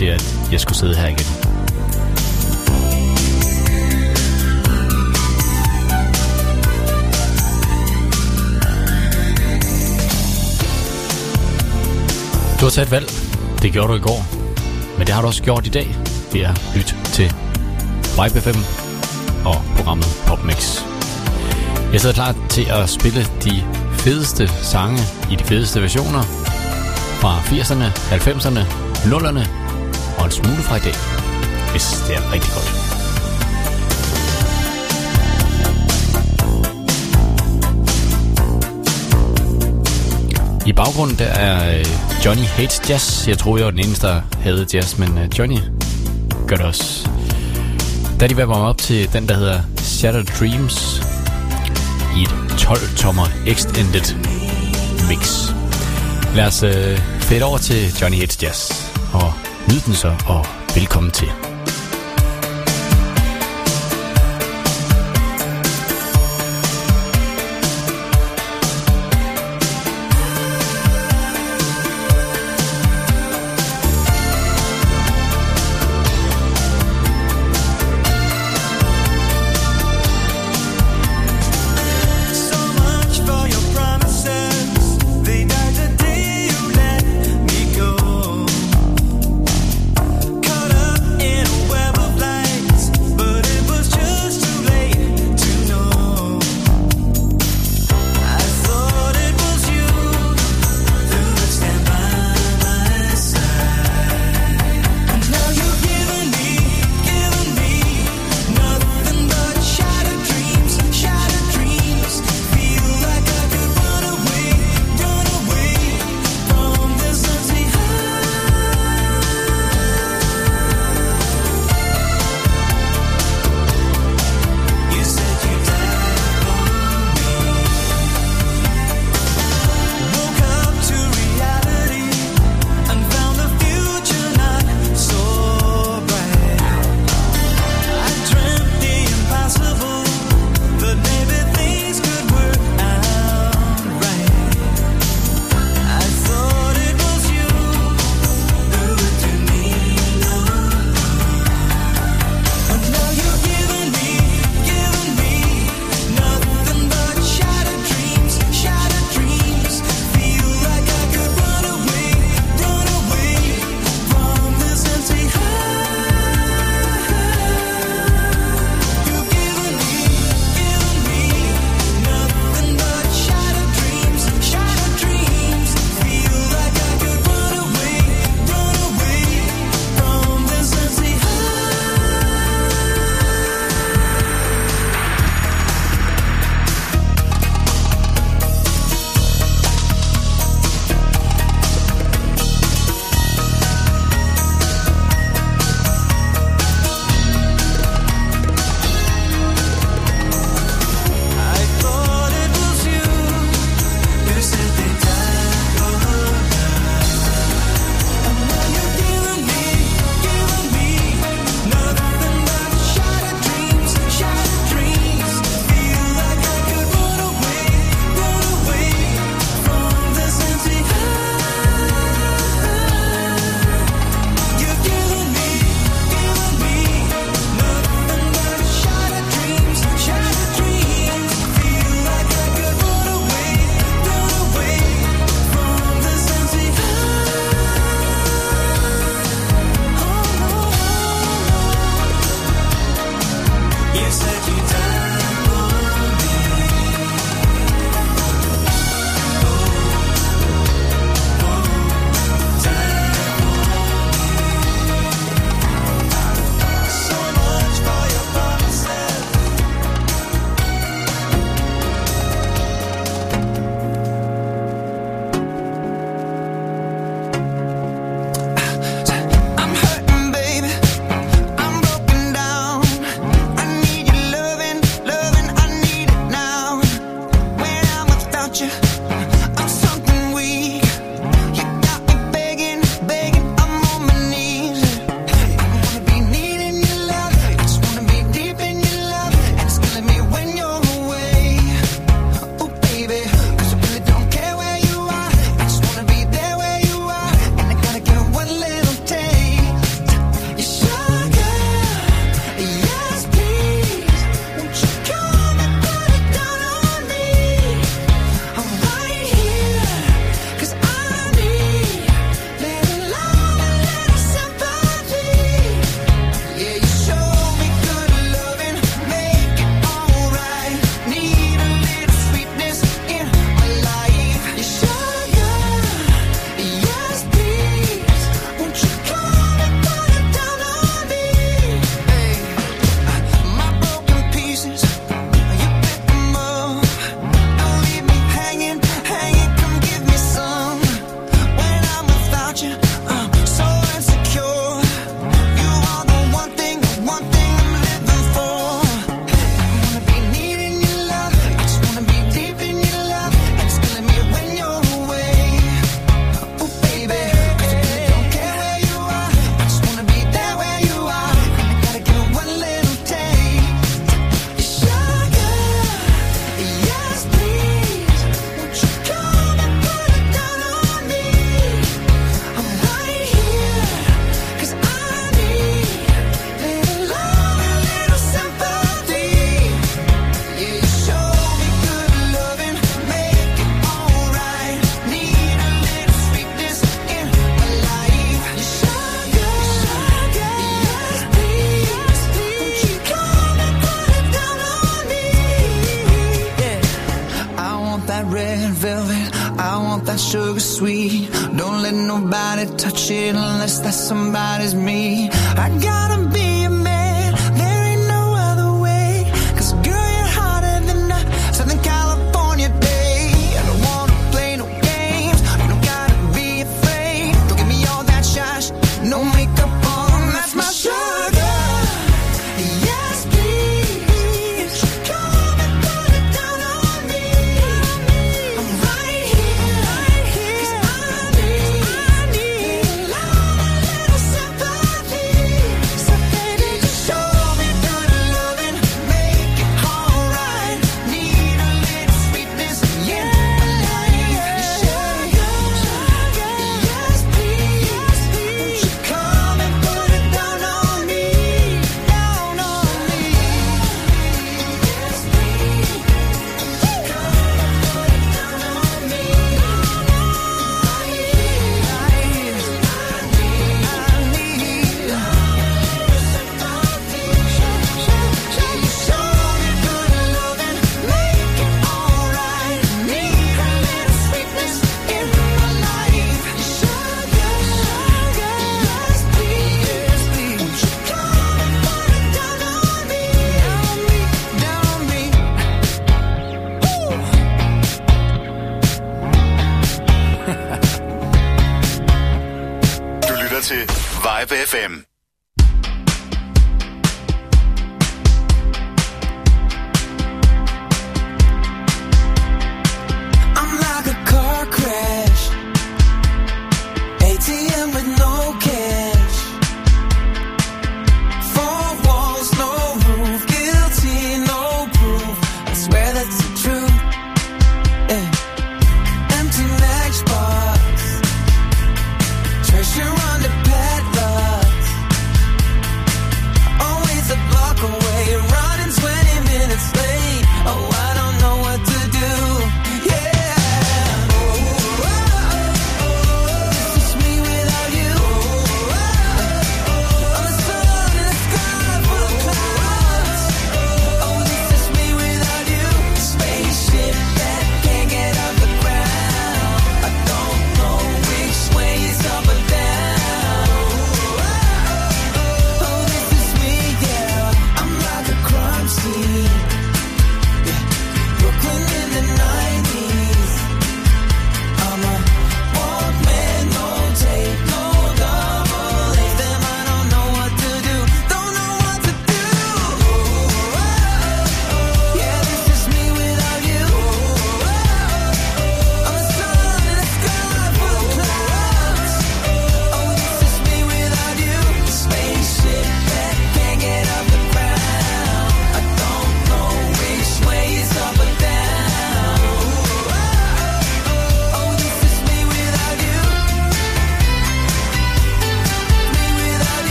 til, at jeg skulle sidde her igen. Du har taget et valg. Det gjorde du i går. Men det har du også gjort i dag ved at lytte til Vibe 5 og programmet Popmix. Jeg sidder klar til at spille de fedeste sange i de fedeste versioner fra 80'erne, 90'erne, 0'erne en smule fra i dag, hvis det er rigtig godt. I baggrunden der er øh, Johnny Hates Jazz. Jeg tror, jeg var den eneste, der havde jazz, men øh, Johnny gør det også. Da de var op til den, der hedder Shattered Dreams i et 12-tommer extended mix. Lad os øh, fade over til Johnny Hates Jazz Nyd den så, og velkommen til.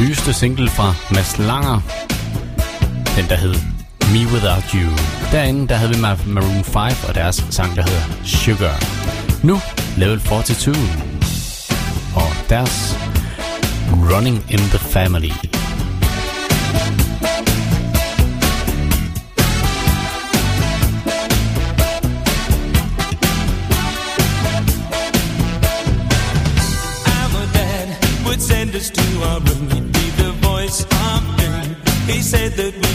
nyeste single fra Mads Langer. Den, der hed Me Without You. Derinde, der havde vi Maroon 5 og deres sang, der hedder Sugar. Nu Level 42 og deres Running in the Family. He said that.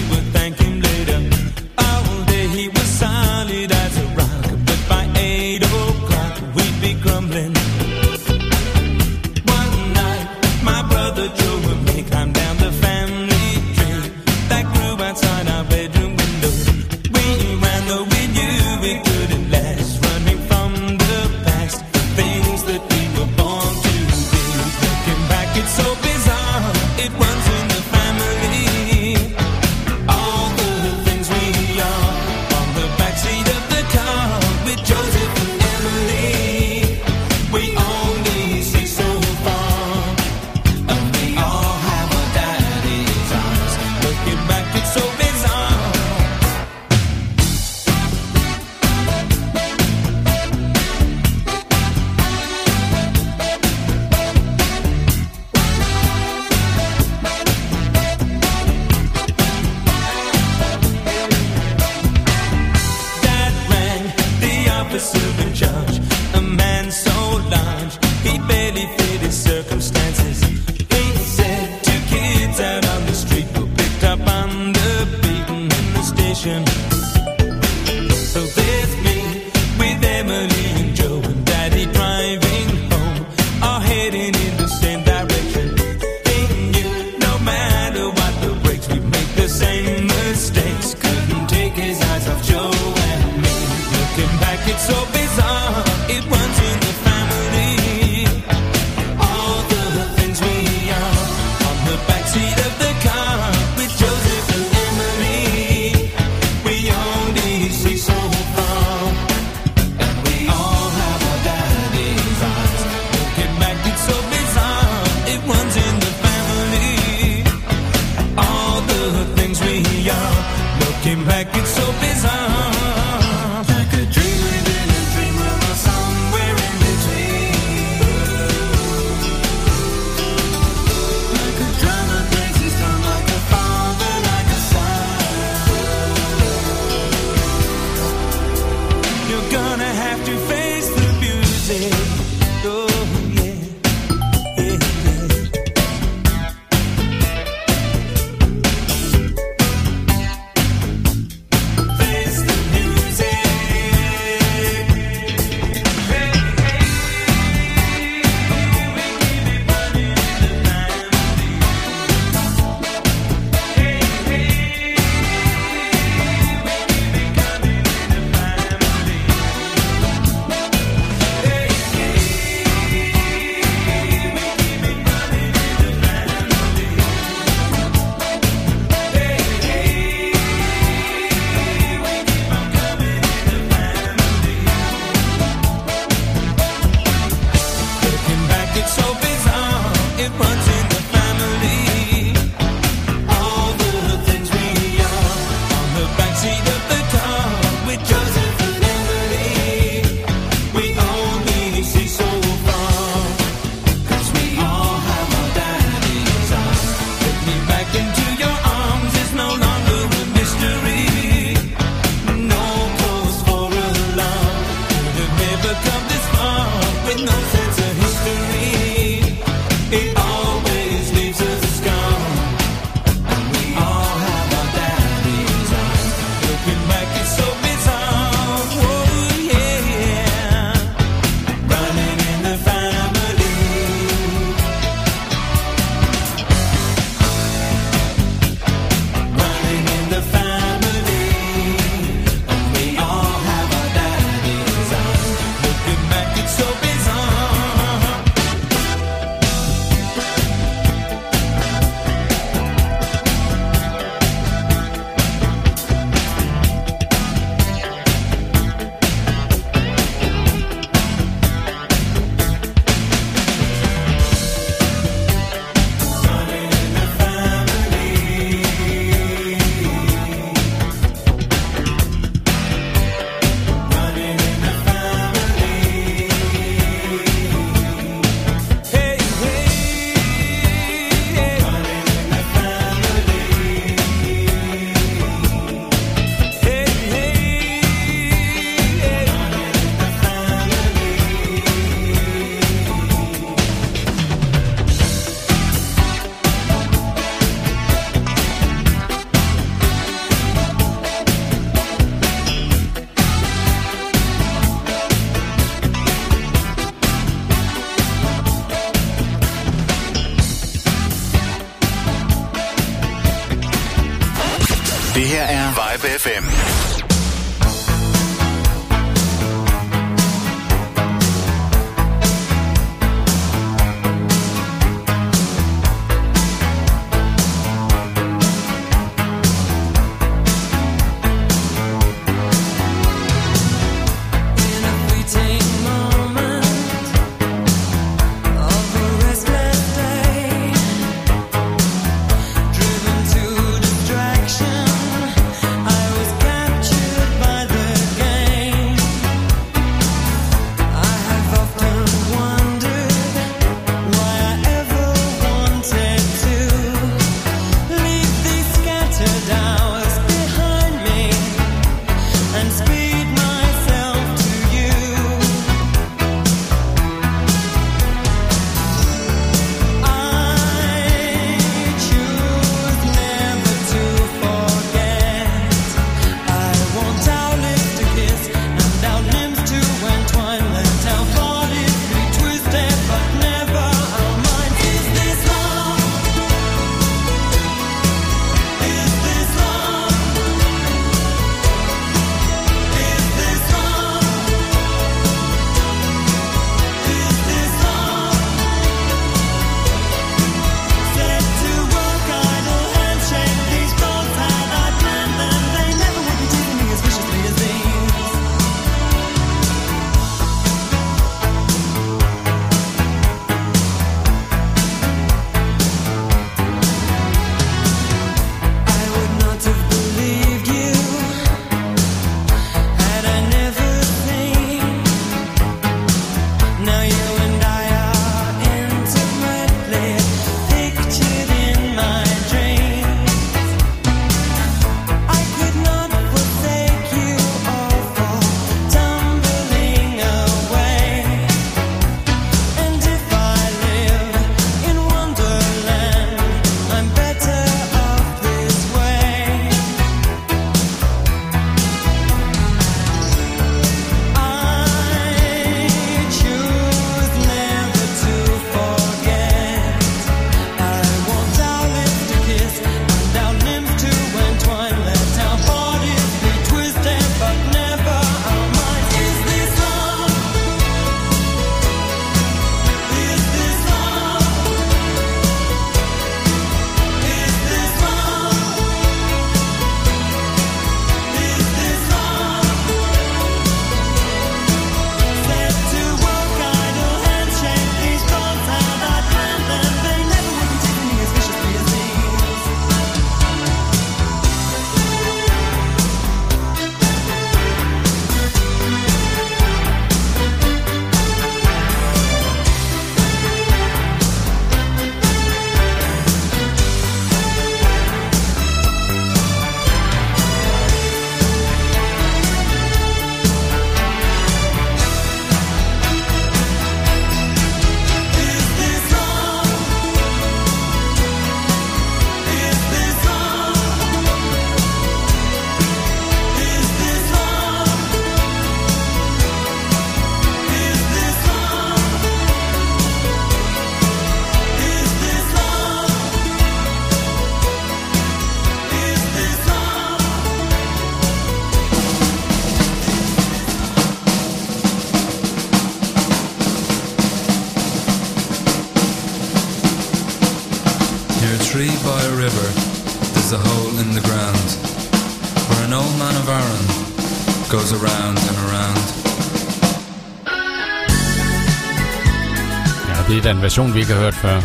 er en version, vi ikke har hørt før.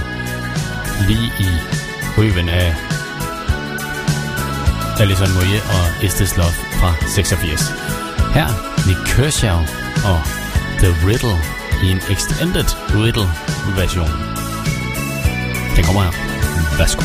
Lige i ryven af Alison Moye og Estes Love fra 86. Her Nick Kershaw og The Riddle i en extended riddle version. Den kommer her. Værsgo.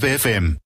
Vibe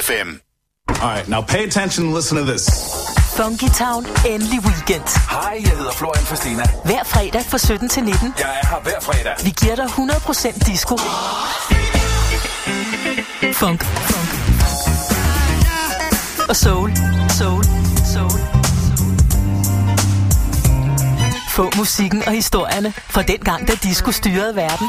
FM. All right, now pay attention and listen to this. Funky Town, endelig weekend. Hej, jeg hedder Florian Fastina. Hver fredag fra 17 til 19. Jeg er her hver fredag. Vi giver dig 100% disco. Funk. Funk. Og soul. Soul. Soul. Få musikken og historierne fra den gang, da disco styrede verden.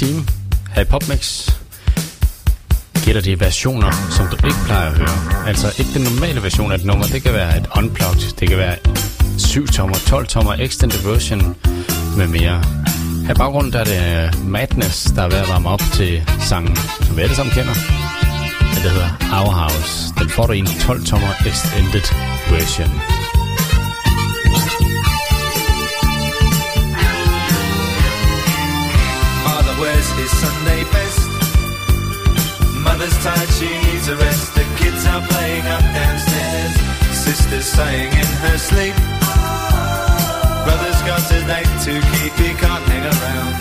Time her i PopMix gætter de versioner, som du ikke plejer at høre. Altså ikke den normale version af et nummer. Det kan være et unplugged, det kan være 7 tommer, 12 tommer, extended version med mere. Her i baggrunden der er det øh, Madness, der er ved at varme op til sangen, som vi alle sammen kender. Det hedder Our House. Den får du i en 12 tommer extended version. Playing up downstairs. Sister's sighing in her sleep. Brother's got a date to keep, he can't hang around.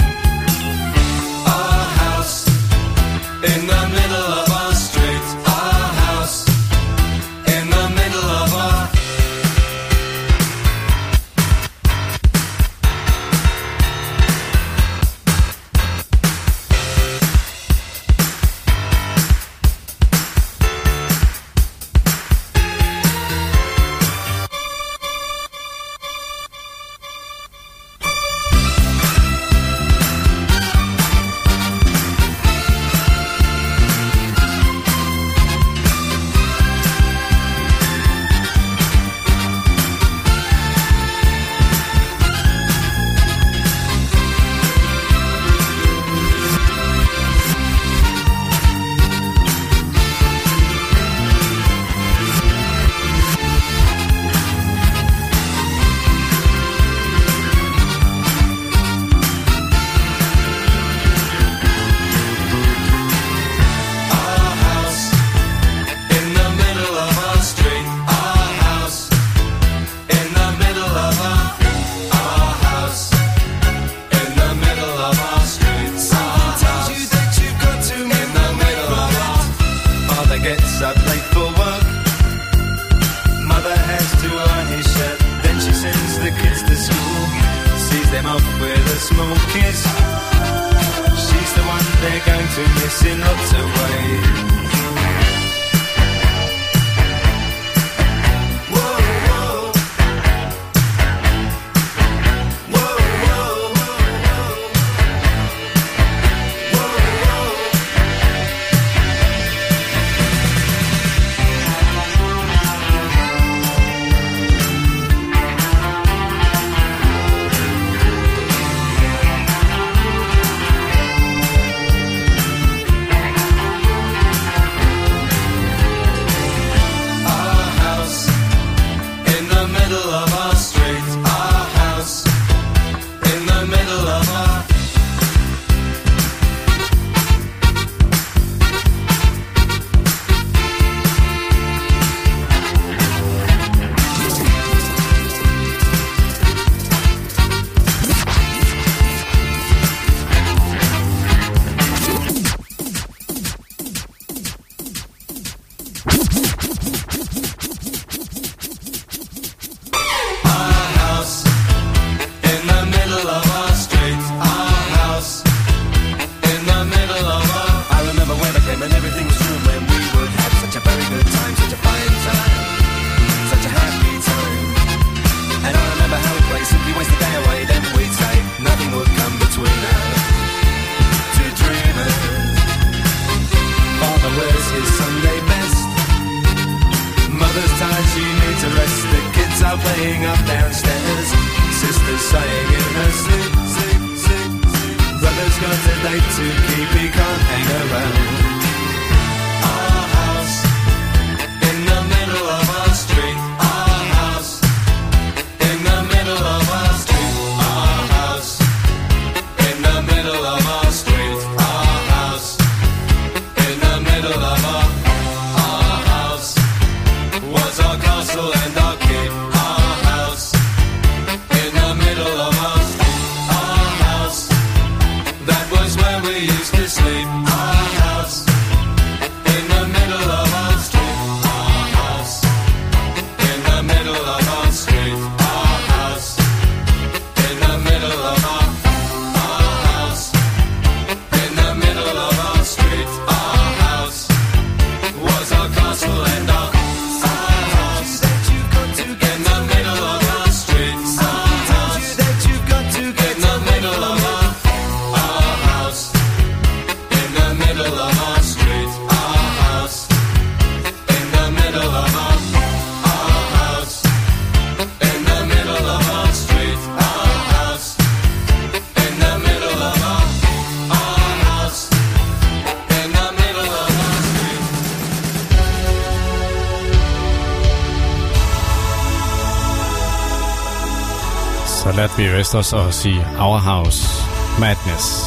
Asbestos og sige Our House Madness.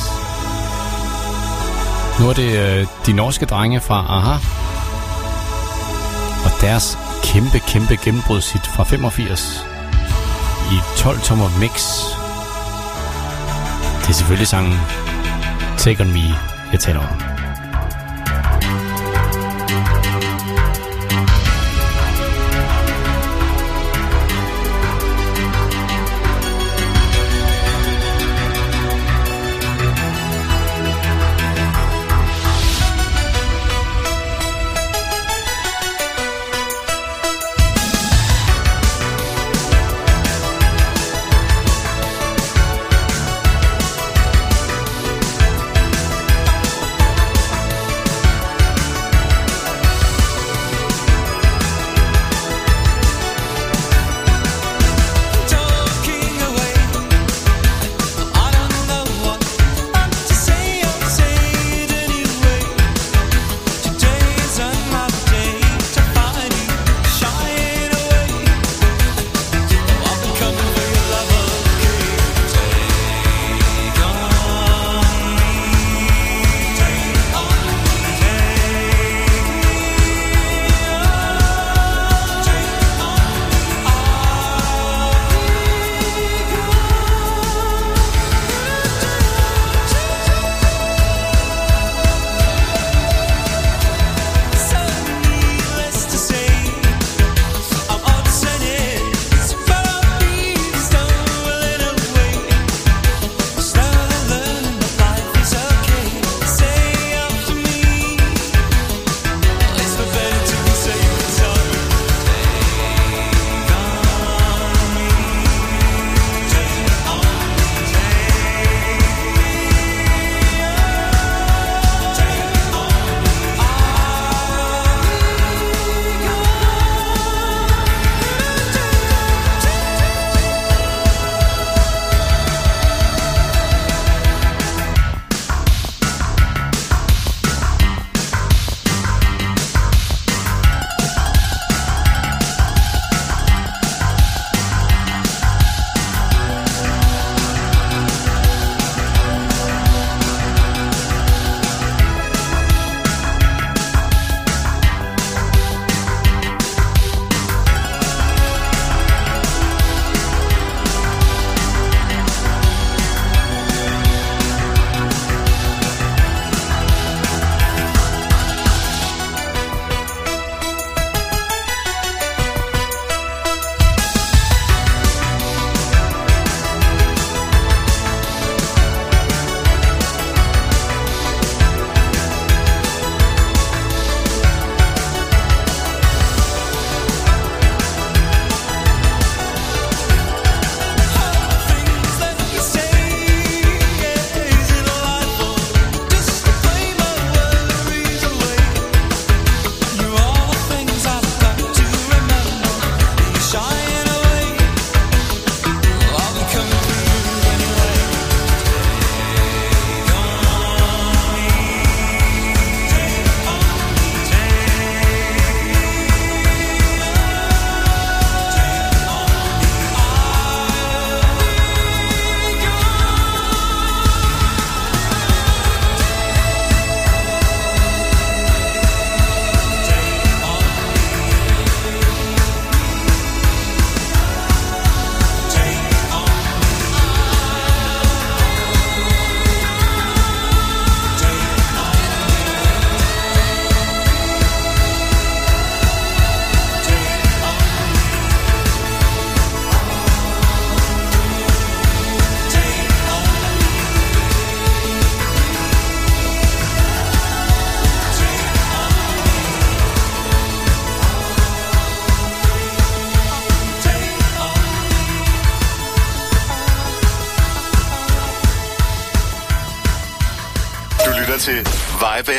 Nu er det øh, de norske drenge fra AHA og deres kæmpe, kæmpe gennembrudshit fra 85 i 12-tommer mix. Det er selvfølgelig sangen Take On Me, jeg taler om.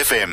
FM.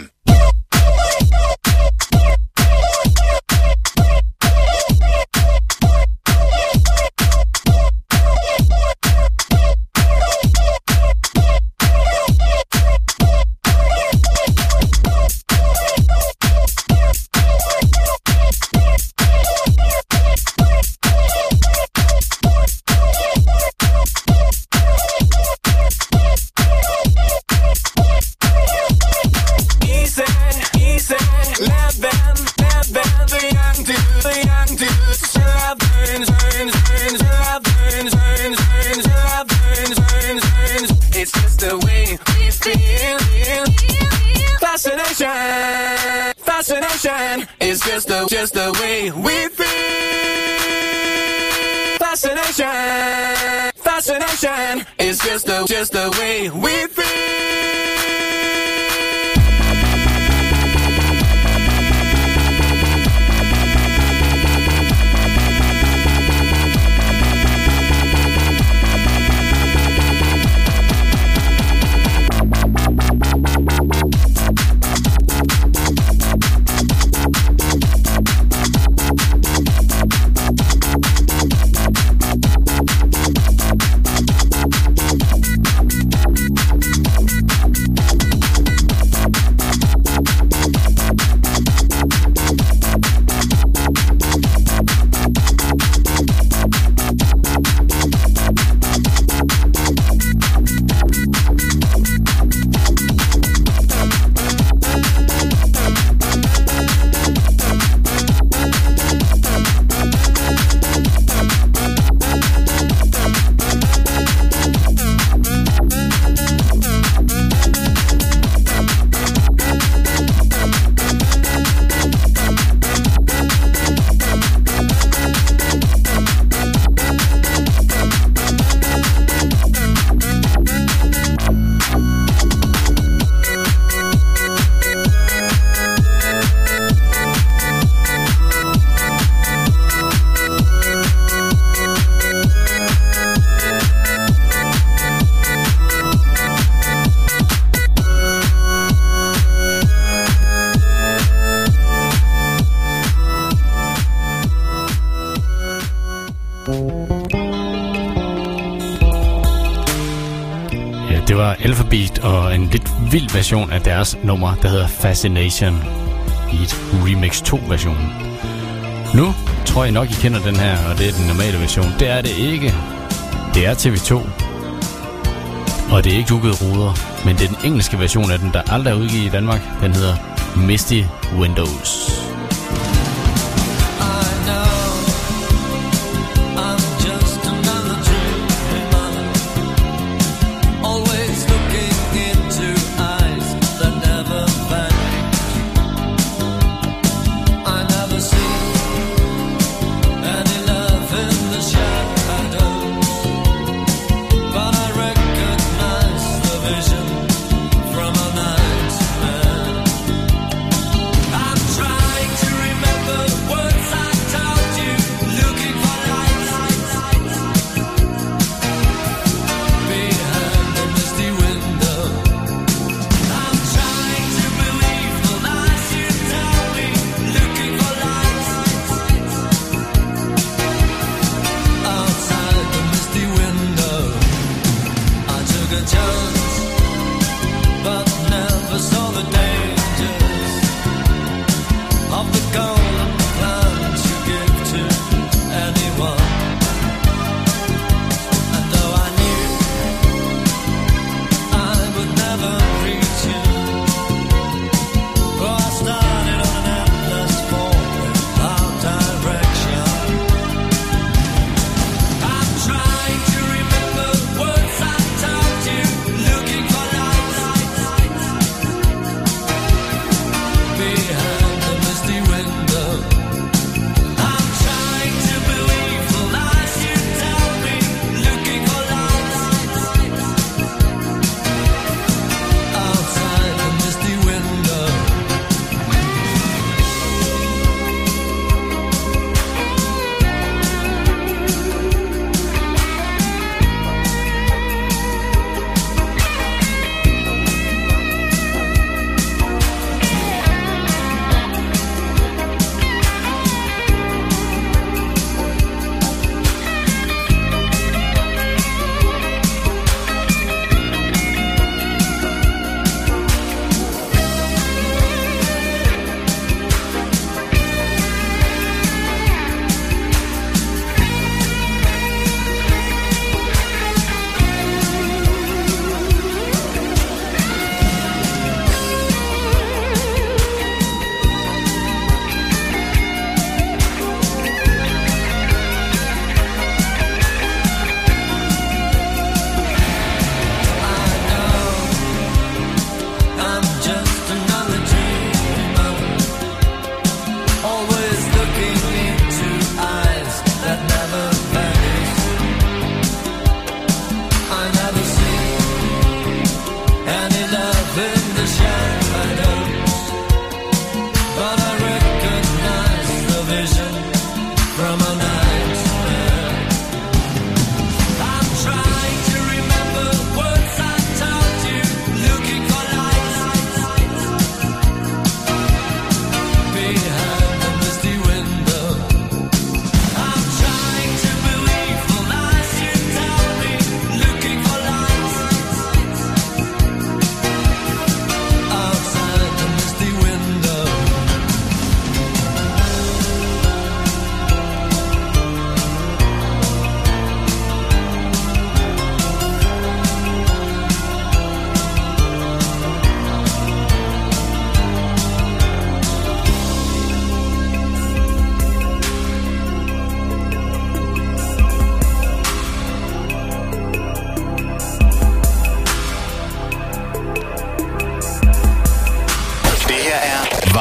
Det og en lidt vild version af deres nummer, der hedder Fascination i et Remix 2-version. Nu tror jeg nok, I kender den her, og det er den normale version. Det er det ikke. Det er TV2. Og det er ikke Dukket Ruder, men det er den engelske version af den, der aldrig er udgivet i Danmark. Den hedder Misty Windows.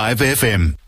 Live FM.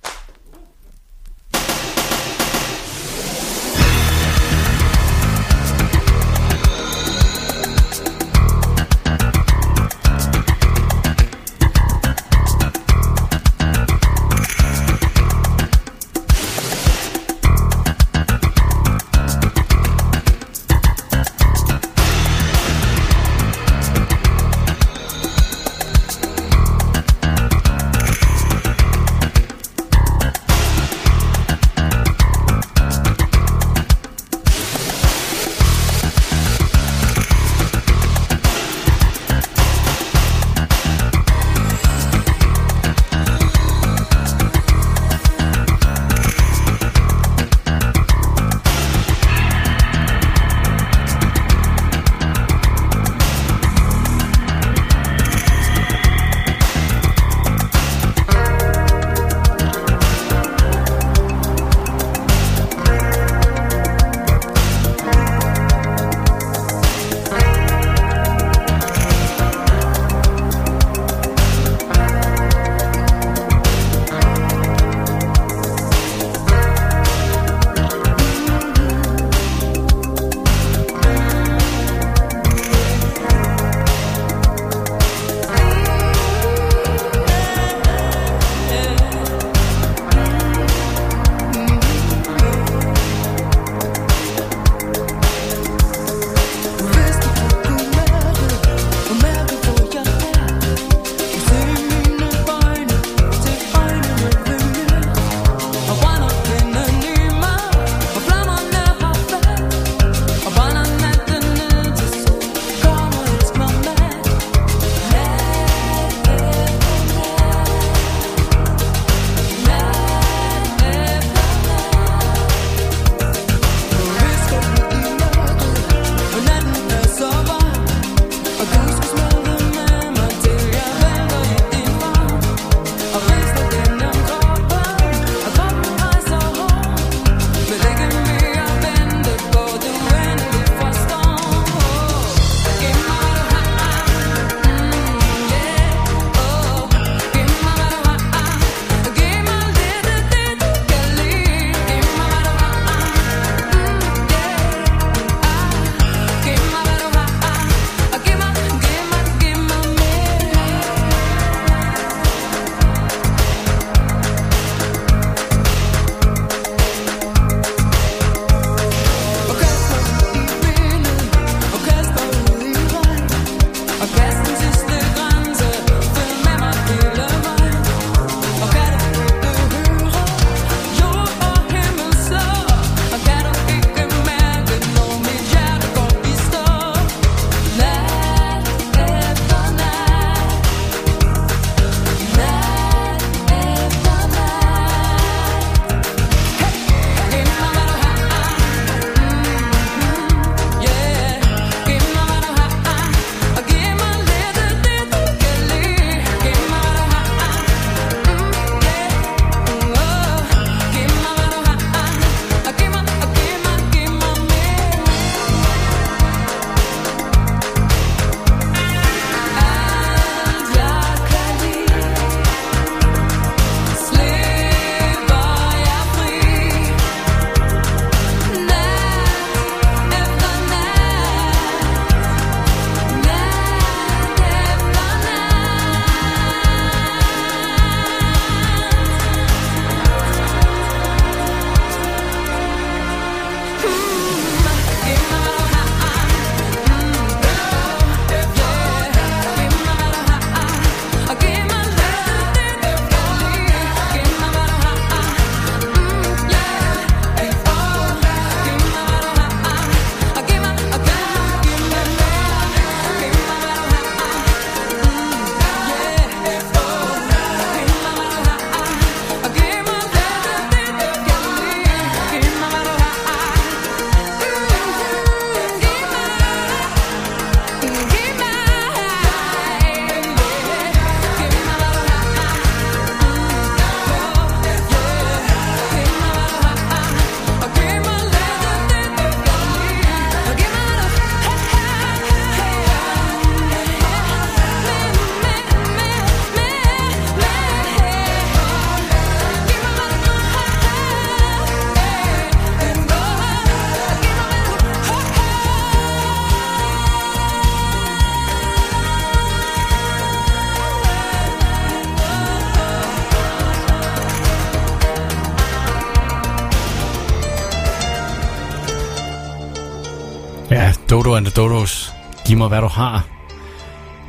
And the Dodos. Giv mig, hvad du har.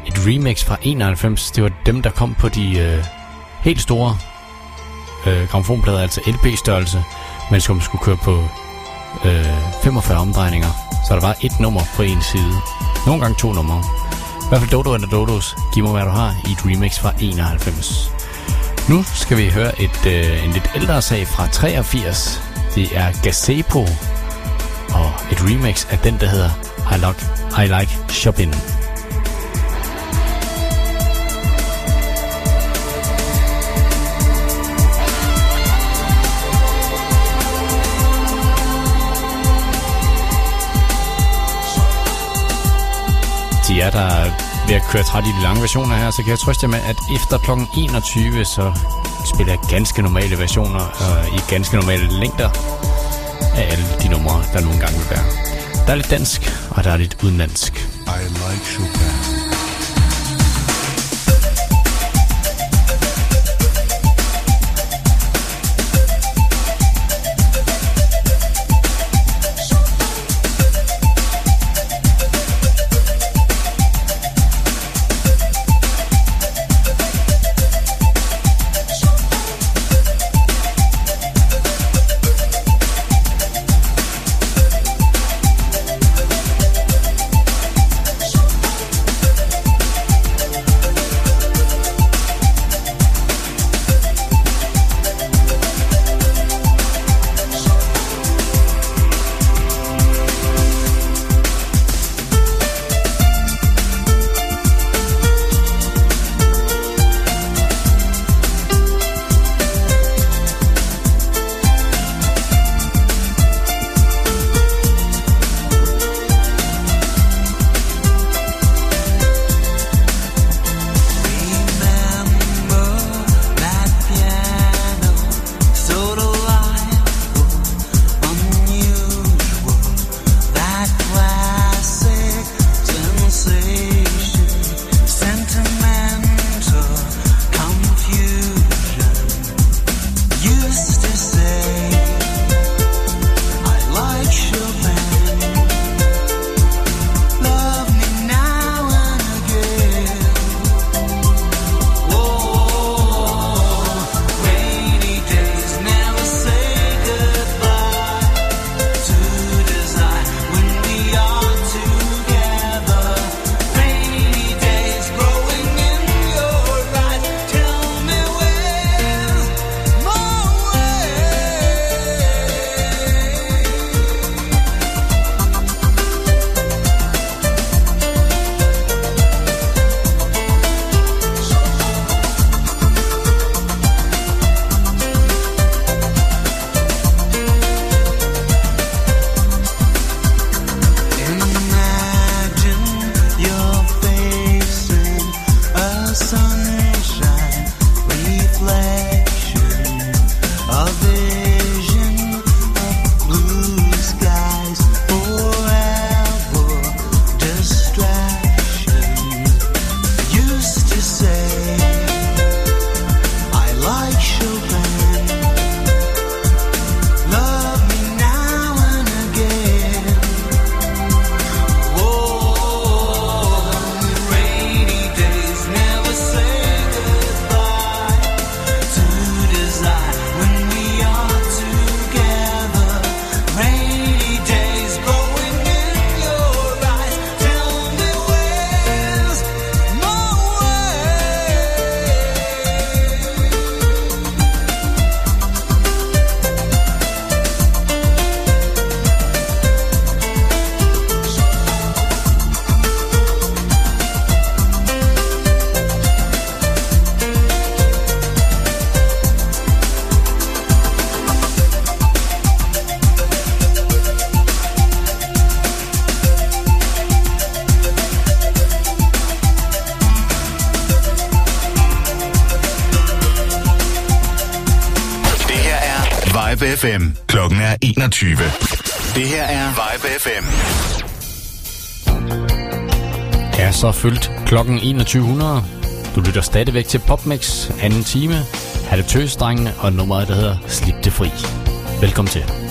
Et remix fra 91. Det var dem, der kom på de øh, helt store øh, gramofonplader, altså LP-størrelse. Men som skulle køre på øh, 45 omdrejninger. Så der var et nummer på en side. Nogle gange to numre. I hvert fald Dodo and the Dodos. Giv mig, hvad du har i et remix fra 91. Nu skal vi høre et, øh, en lidt ældre sag fra 83. Det er Gazebo og et remix af den, der hedder i Like, I like Shopping. De er der ved at køre træt i de lange versioner her, så kan jeg trøste jer med, at efter kl. 21, så spiller jeg ganske normale versioner øh, i ganske normale længder af alle de numre, der nogle gange vil være. Der er lidt dansk, og der er lidt udenlandsk. FM. Klokken er 21. Det her er Vibe FM. er så fyldt klokken 2100. Du lytter stadigvæk til Popmix, anden time. Ha' tøsdrengene og nummeret, der hedder Slip det fri. Velkommen til.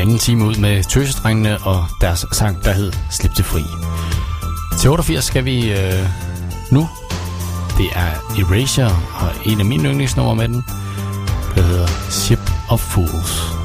halvanden time ud med tøsedrengene og deres sang, der hed Slip til fri. Til 88 skal vi øh, nu. Det er Erasure og en af mine yndlingsnumre med den, der hedder Ship of Fools.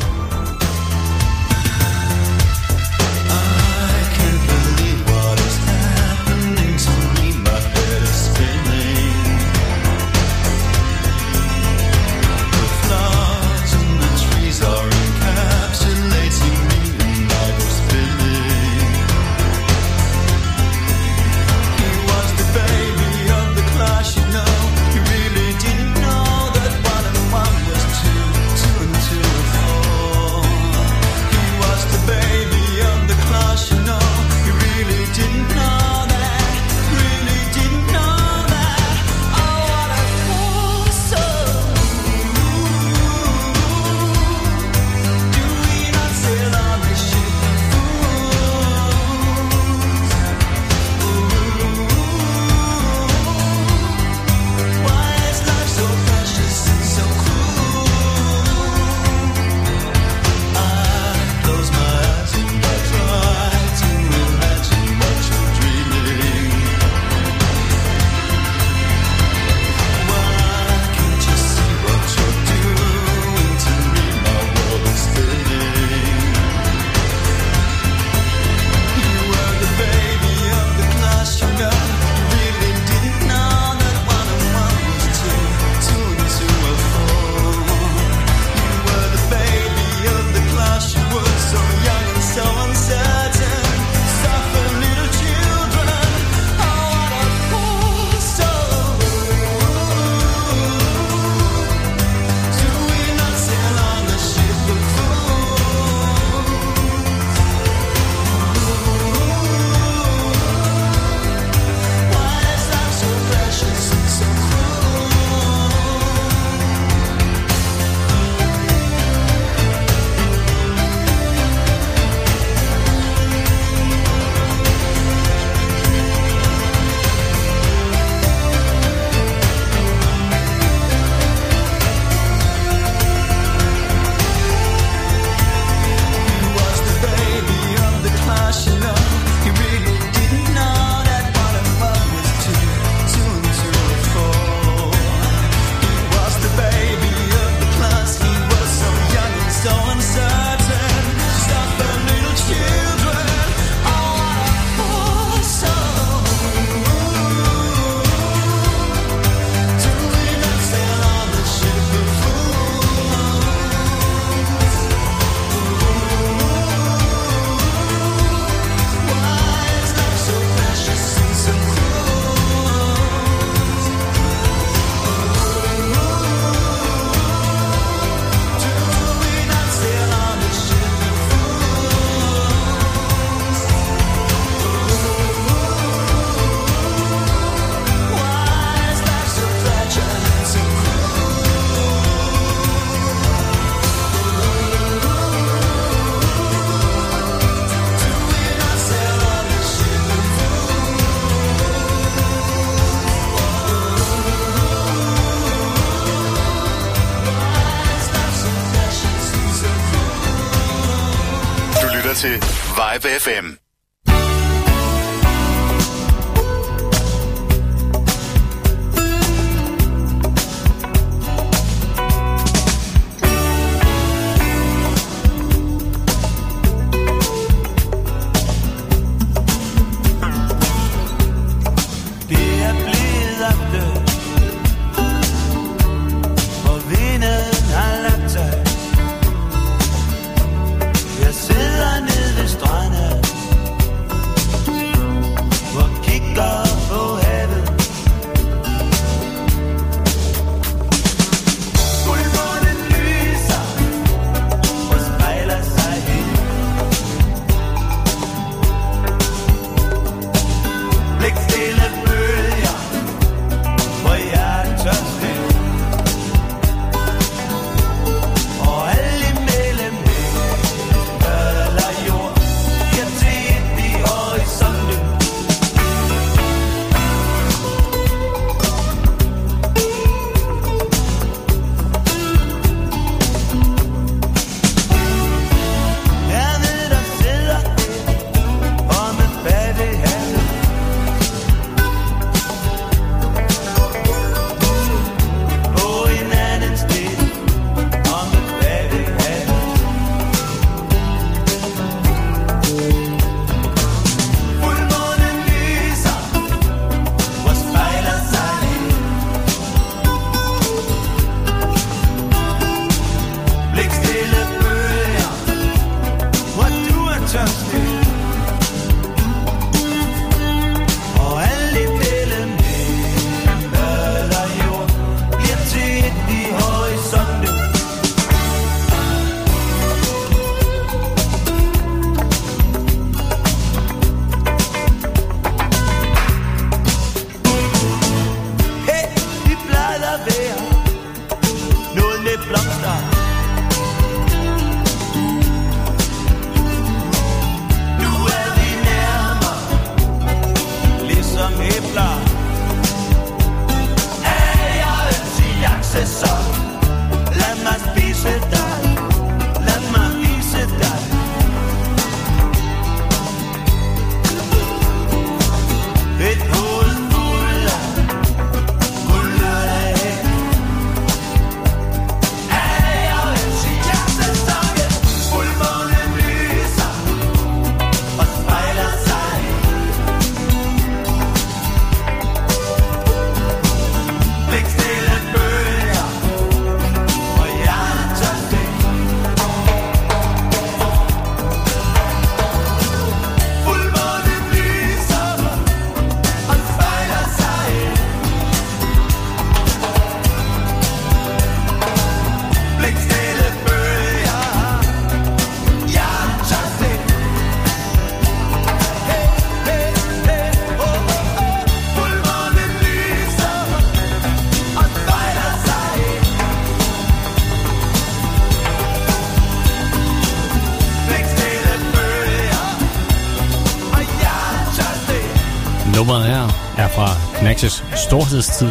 Maxis storhedstid.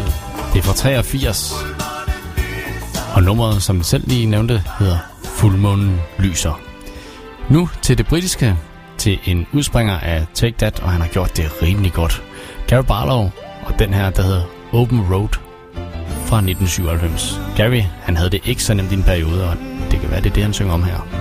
Det er fra 83. Og nummeret, som jeg selv lige nævnte, hedder Fuldmånen lyser. Nu til det britiske, til en udspringer af Take That, og han har gjort det rimelig godt. Gary Barlow og den her, der hedder Open Road fra 1997. Gary, han havde det ikke så nemt i en periode, og det kan være, det er det, han synger om her.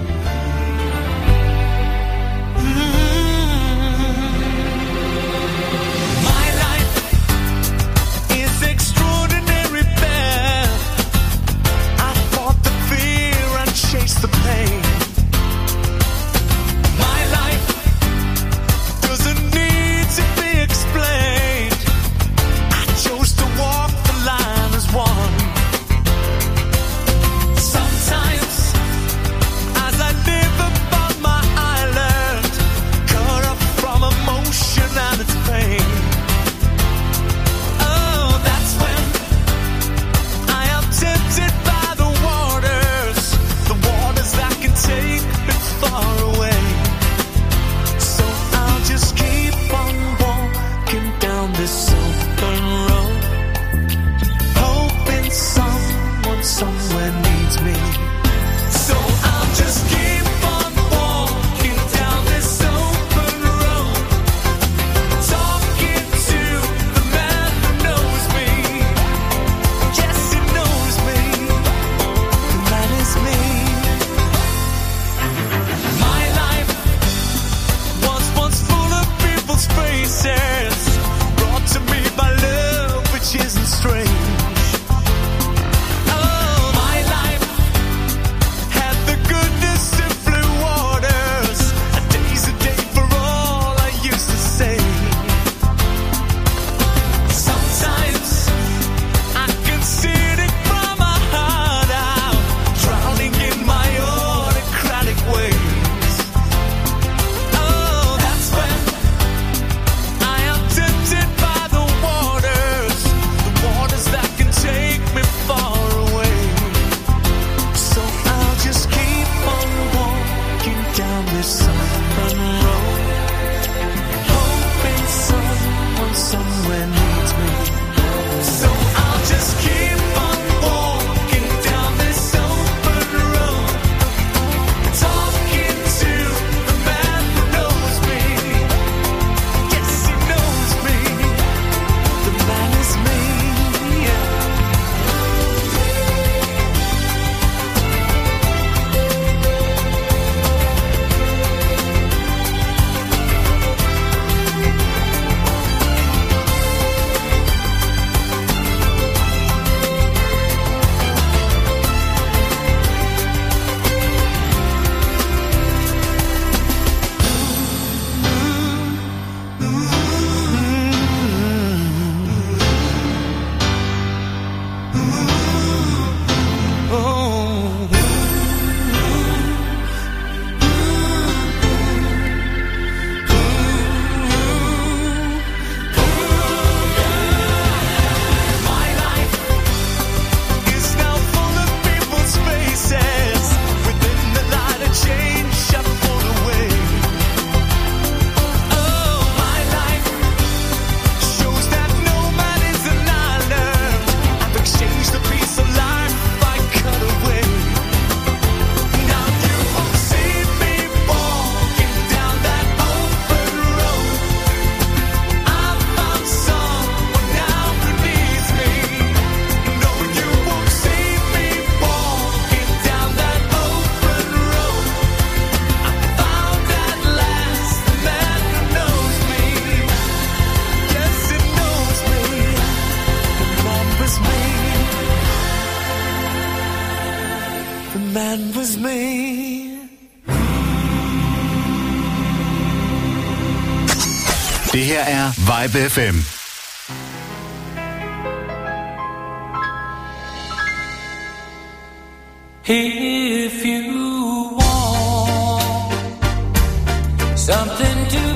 Det her er Vibe FM. If you want something to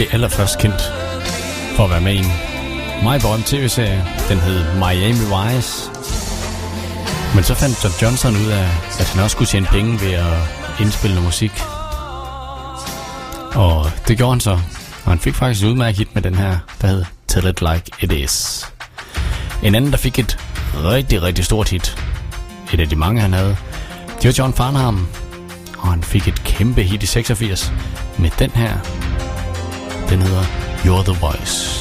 blev allerførst kendt for at være med i en meget berømt tv-serie. Den hed Miami Vice. Men så fandt John Johnson ud af, at han også skulle tjene penge ved at indspille noget musik. Og det gjorde han så. Og han fik faktisk et udmærket hit med den her, der hed Tell It Like It Is. En anden, der fik et rigtig, rigtig stort hit. Et af de mange, han havde. Det var John Farnham. Og han fik et kæmpe hit i 86 med den her. Den hedder You're the Voice.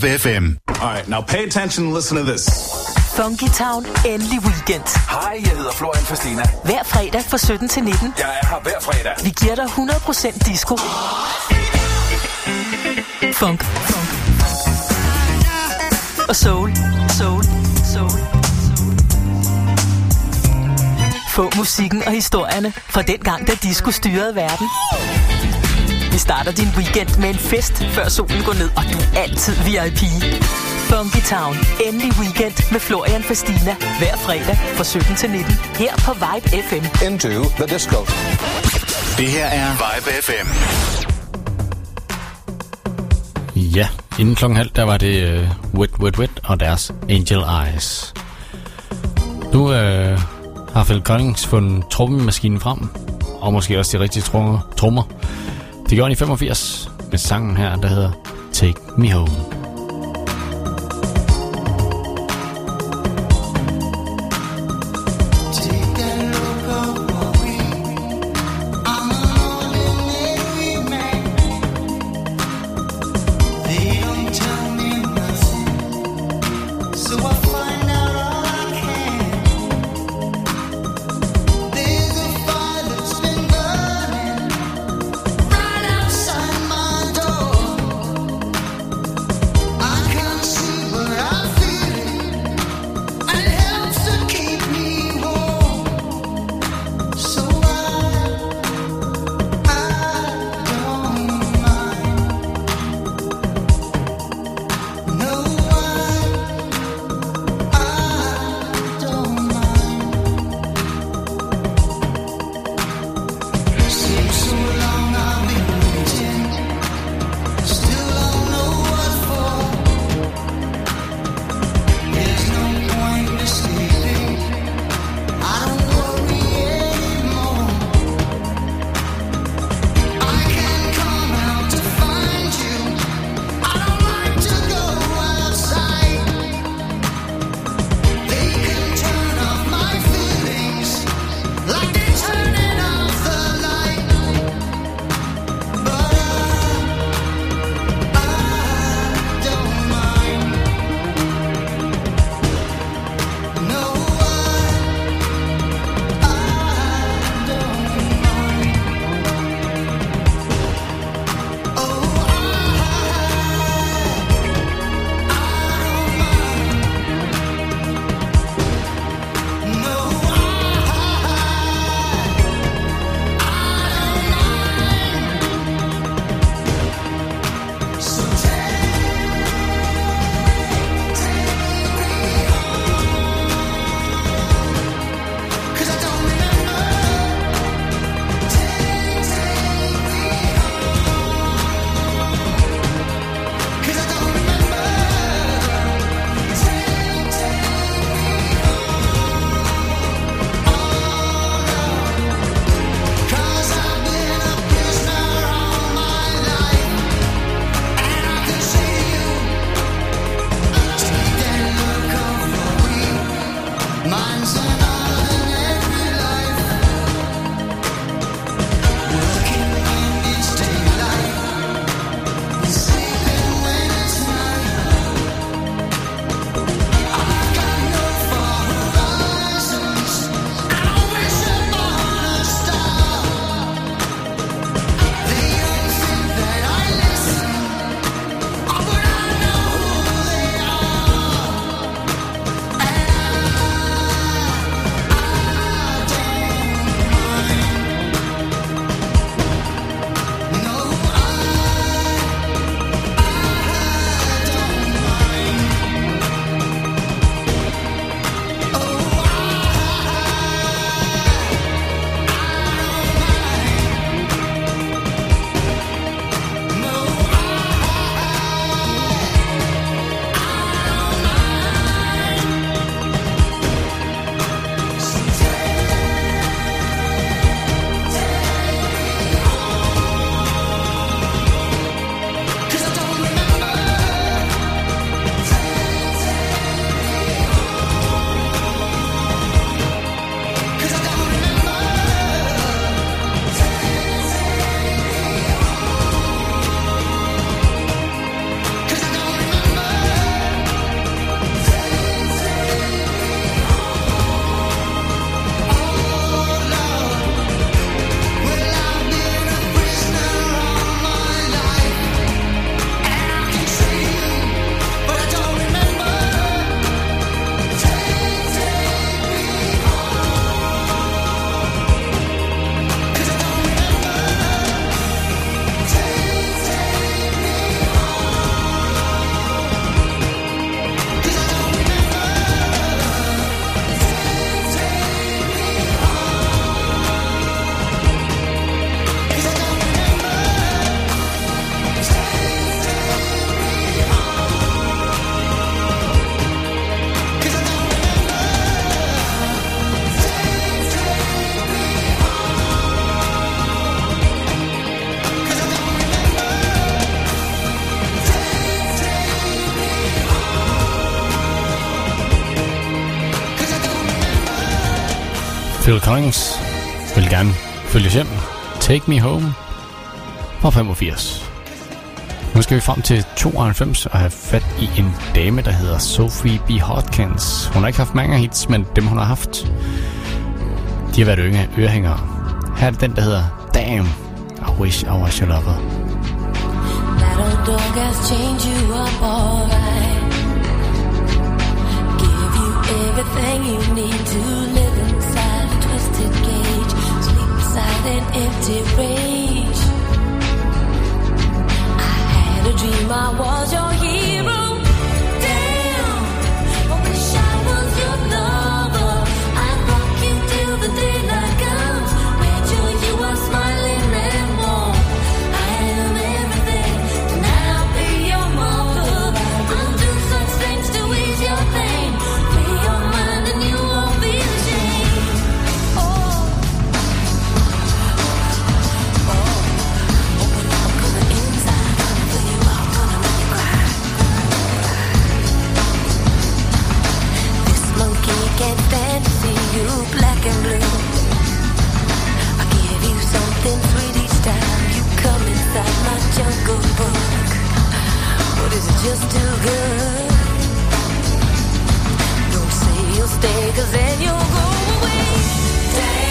Vibe FM. All right, now pay attention and listen to this. Funky Town, endelig weekend. Hej, jeg hedder Florian Fastina. Hver fredag fra 17 til 19. Jeg er her hver fredag. Vi giver dig 100% disco. Funk. Funk. Og soul. Soul. Soul. Få musikken og historierne fra den gang, da disco styrede verden. Starter din weekend med en fest, før solen går ned, og du er altid VIP. Funky Town. Endelig weekend med Florian Fastina. Hver fredag fra 17 til 19. Her på Vibe FM. Into the disco. Det her er Vibe FM. Ja, inden klokken halv, der var det uh, Wet Wet Wet og deres Angel Eyes. Nu uh, har Phil Collins fundet trommemaskinen frem, og måske også de rigtige trommer. trommer. Det gjorde han i 85 med sangen her, der hedder Take Me Home. Kongens vil gerne følges hjem. Take Me Home fra 85. Nu skal vi frem til 92 og have fat i en dame, der hedder Sophie B. Hodkins. Hun har ikke haft mange hits, men dem hun har haft, de har været yngre ørehængere. Her er den, der hedder Damn, I Wish I Was Your Lover. That old dog has changed you up alright Give you everything you need to live in an empty rage. I had a dream I was your hero. Is it just too good? Don't say you'll stay, cause then you'll go away. Stay.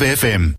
Rijp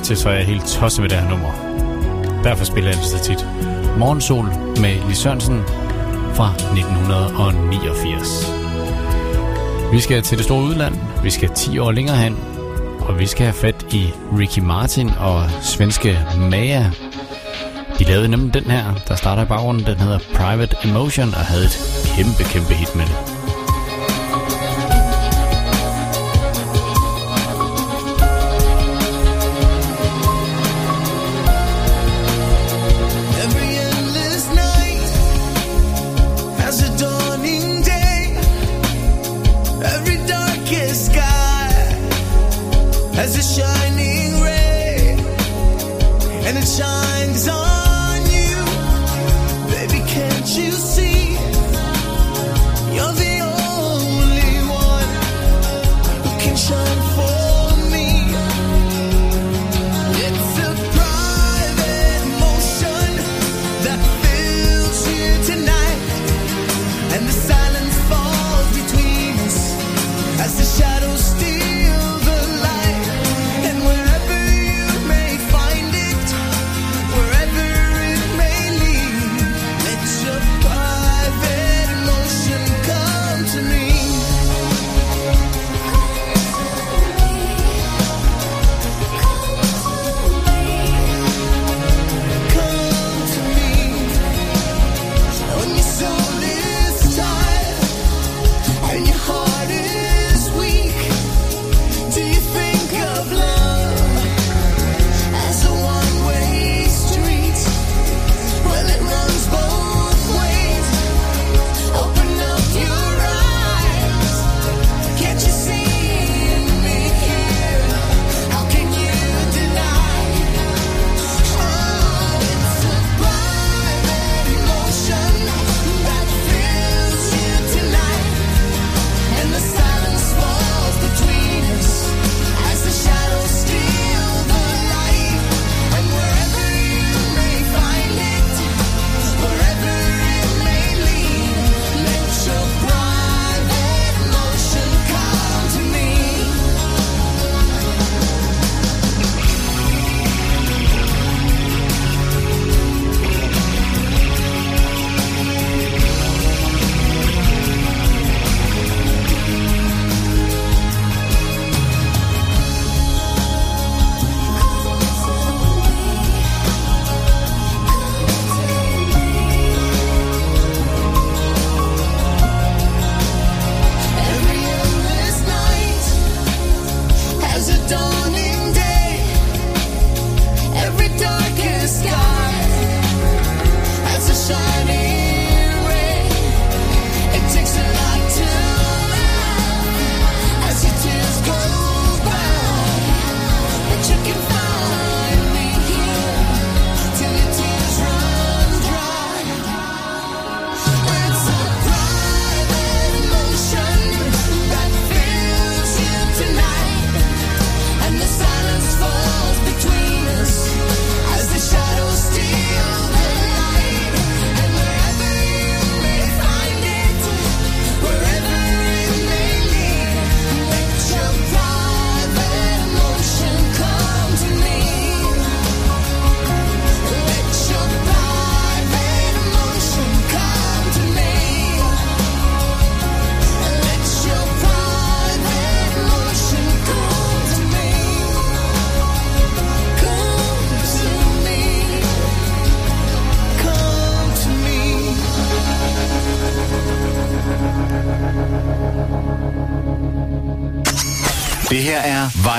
lagt til, så er jeg helt tosset med det her nummer. Derfor spiller jeg det så tit. Morgensol med Lis Sørensen fra 1989. Vi skal til det store udland, vi skal 10 år længere hen, og vi skal have fat i Ricky Martin og svenske Maja. De lavede nemlig den her, der starter i baggrunden. Den hedder Private Emotion og havde et kæmpe, kæmpe hit med det.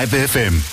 Live FM.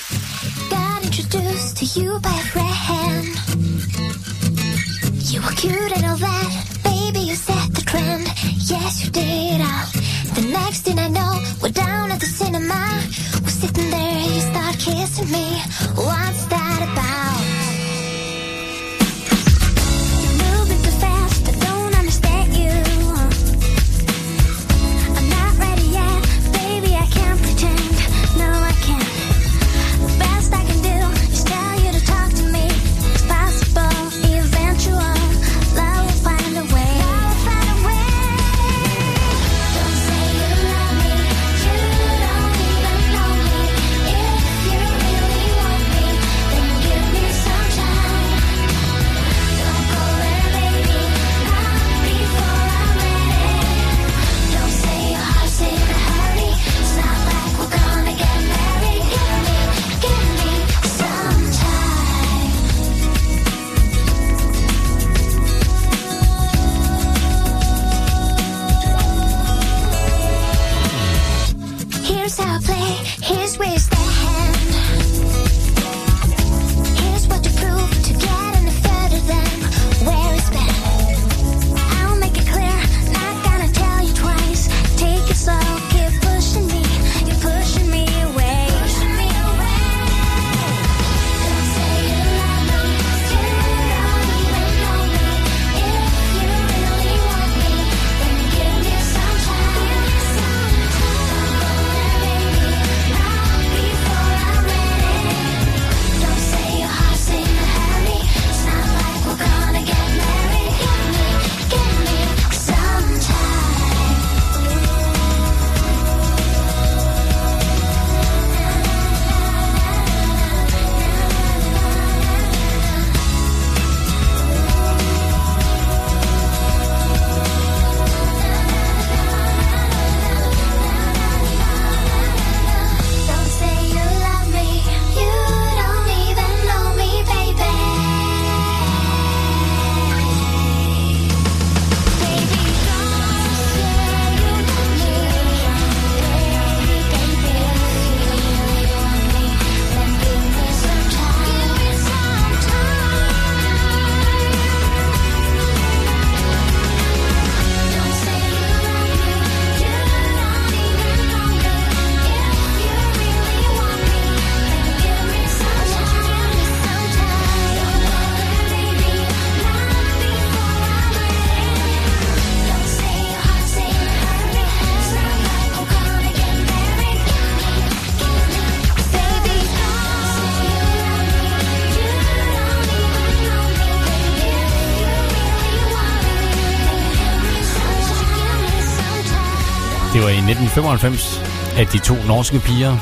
1995, at de to norske piger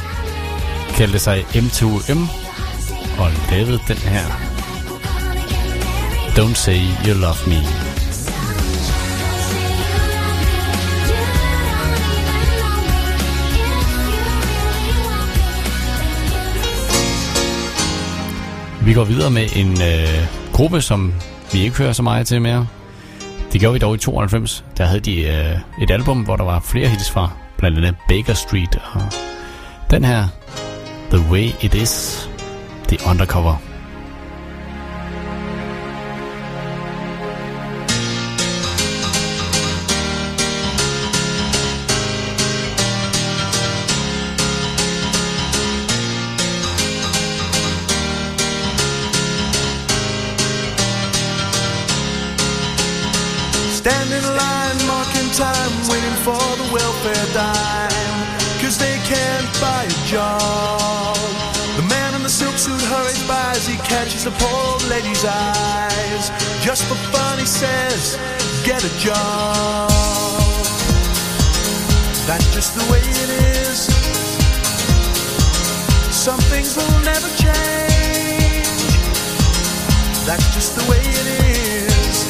kaldte sig M2M og lavede den her. Don't say you love me. Vi går videre med en øh, gruppe, som vi ikke hører så meget til mere. Det gjorde vi dog i 92. Der havde de øh, et album, hvor der var flere hits fra blandt andet Baker Street og den her, The Way It Is, The Undercover. dress, but Barney says, get a job. That's just the way it is. Some things will never change. That's just the way it is.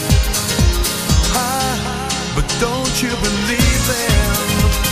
Ha, but don't you believe them?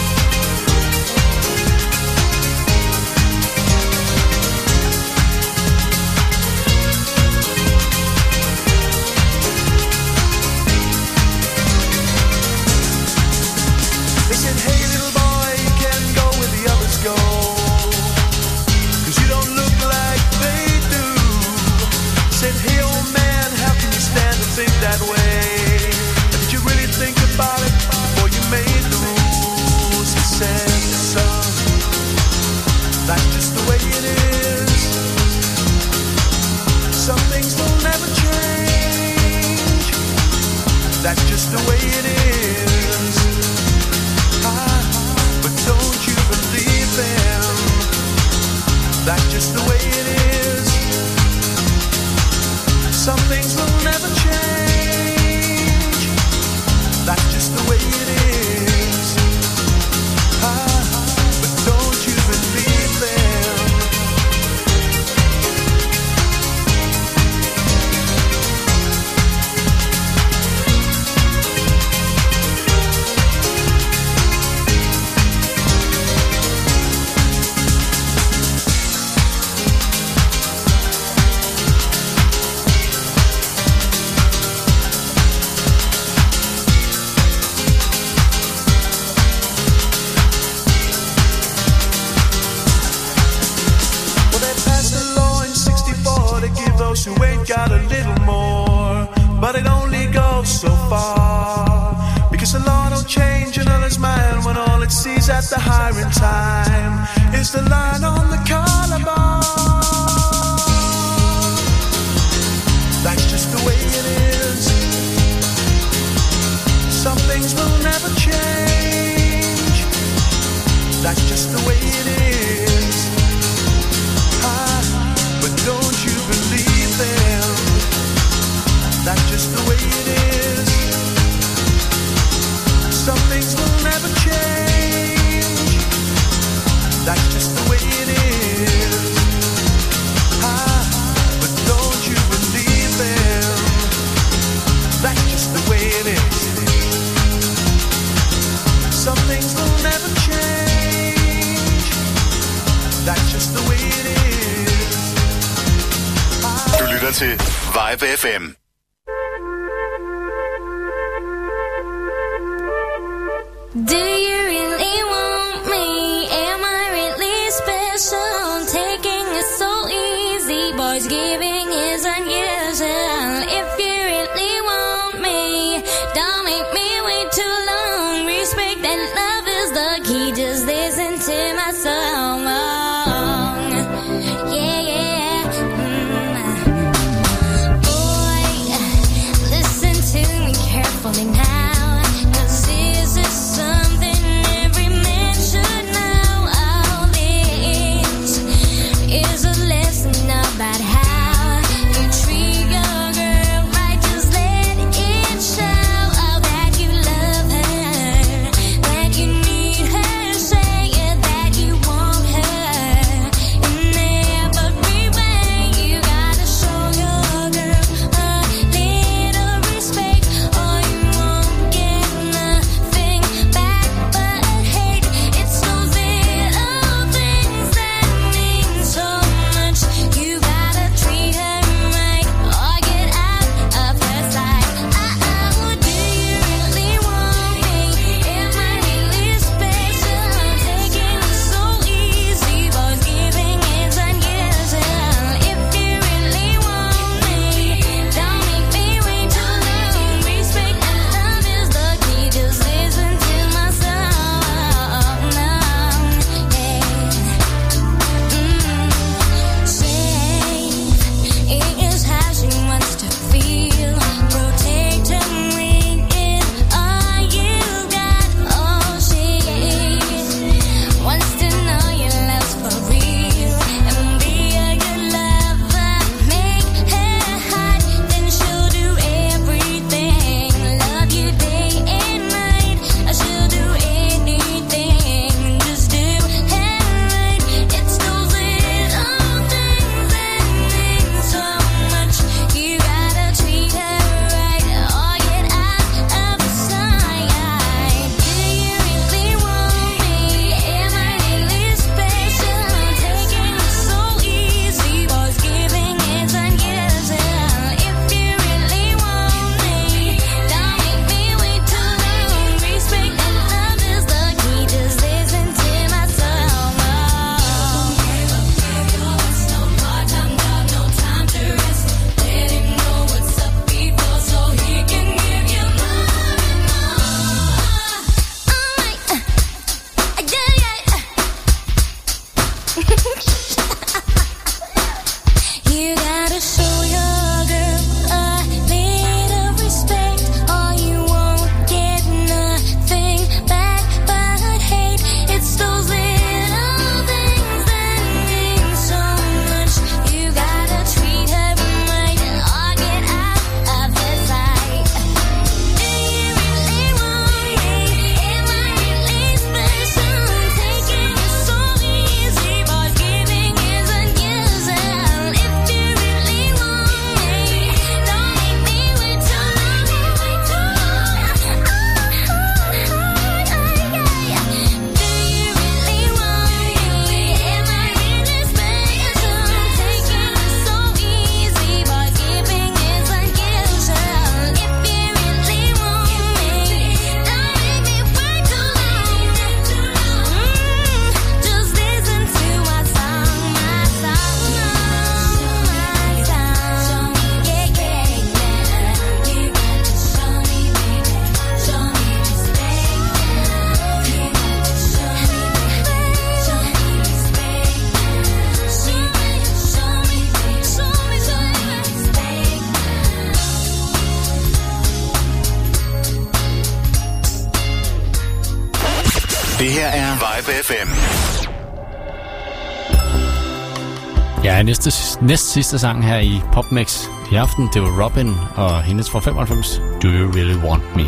Næst sidste sang her i PopMix i aften, det var Robin og hendes fra 95, Do You Really Want Me?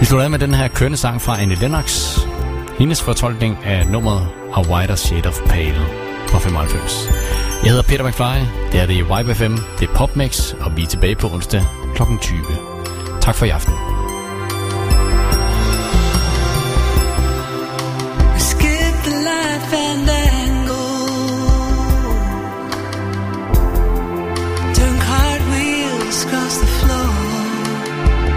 Vi slutter af med den her kørende sang fra Annie Lennox. Hendes fortolkning af nummeret A Wider Shade of Pale fra 95. Jeg hedder Peter McFly, det er det i YBFM, det er PopMix, og vi er tilbage på onsdag kl. 20. Tak for i aften.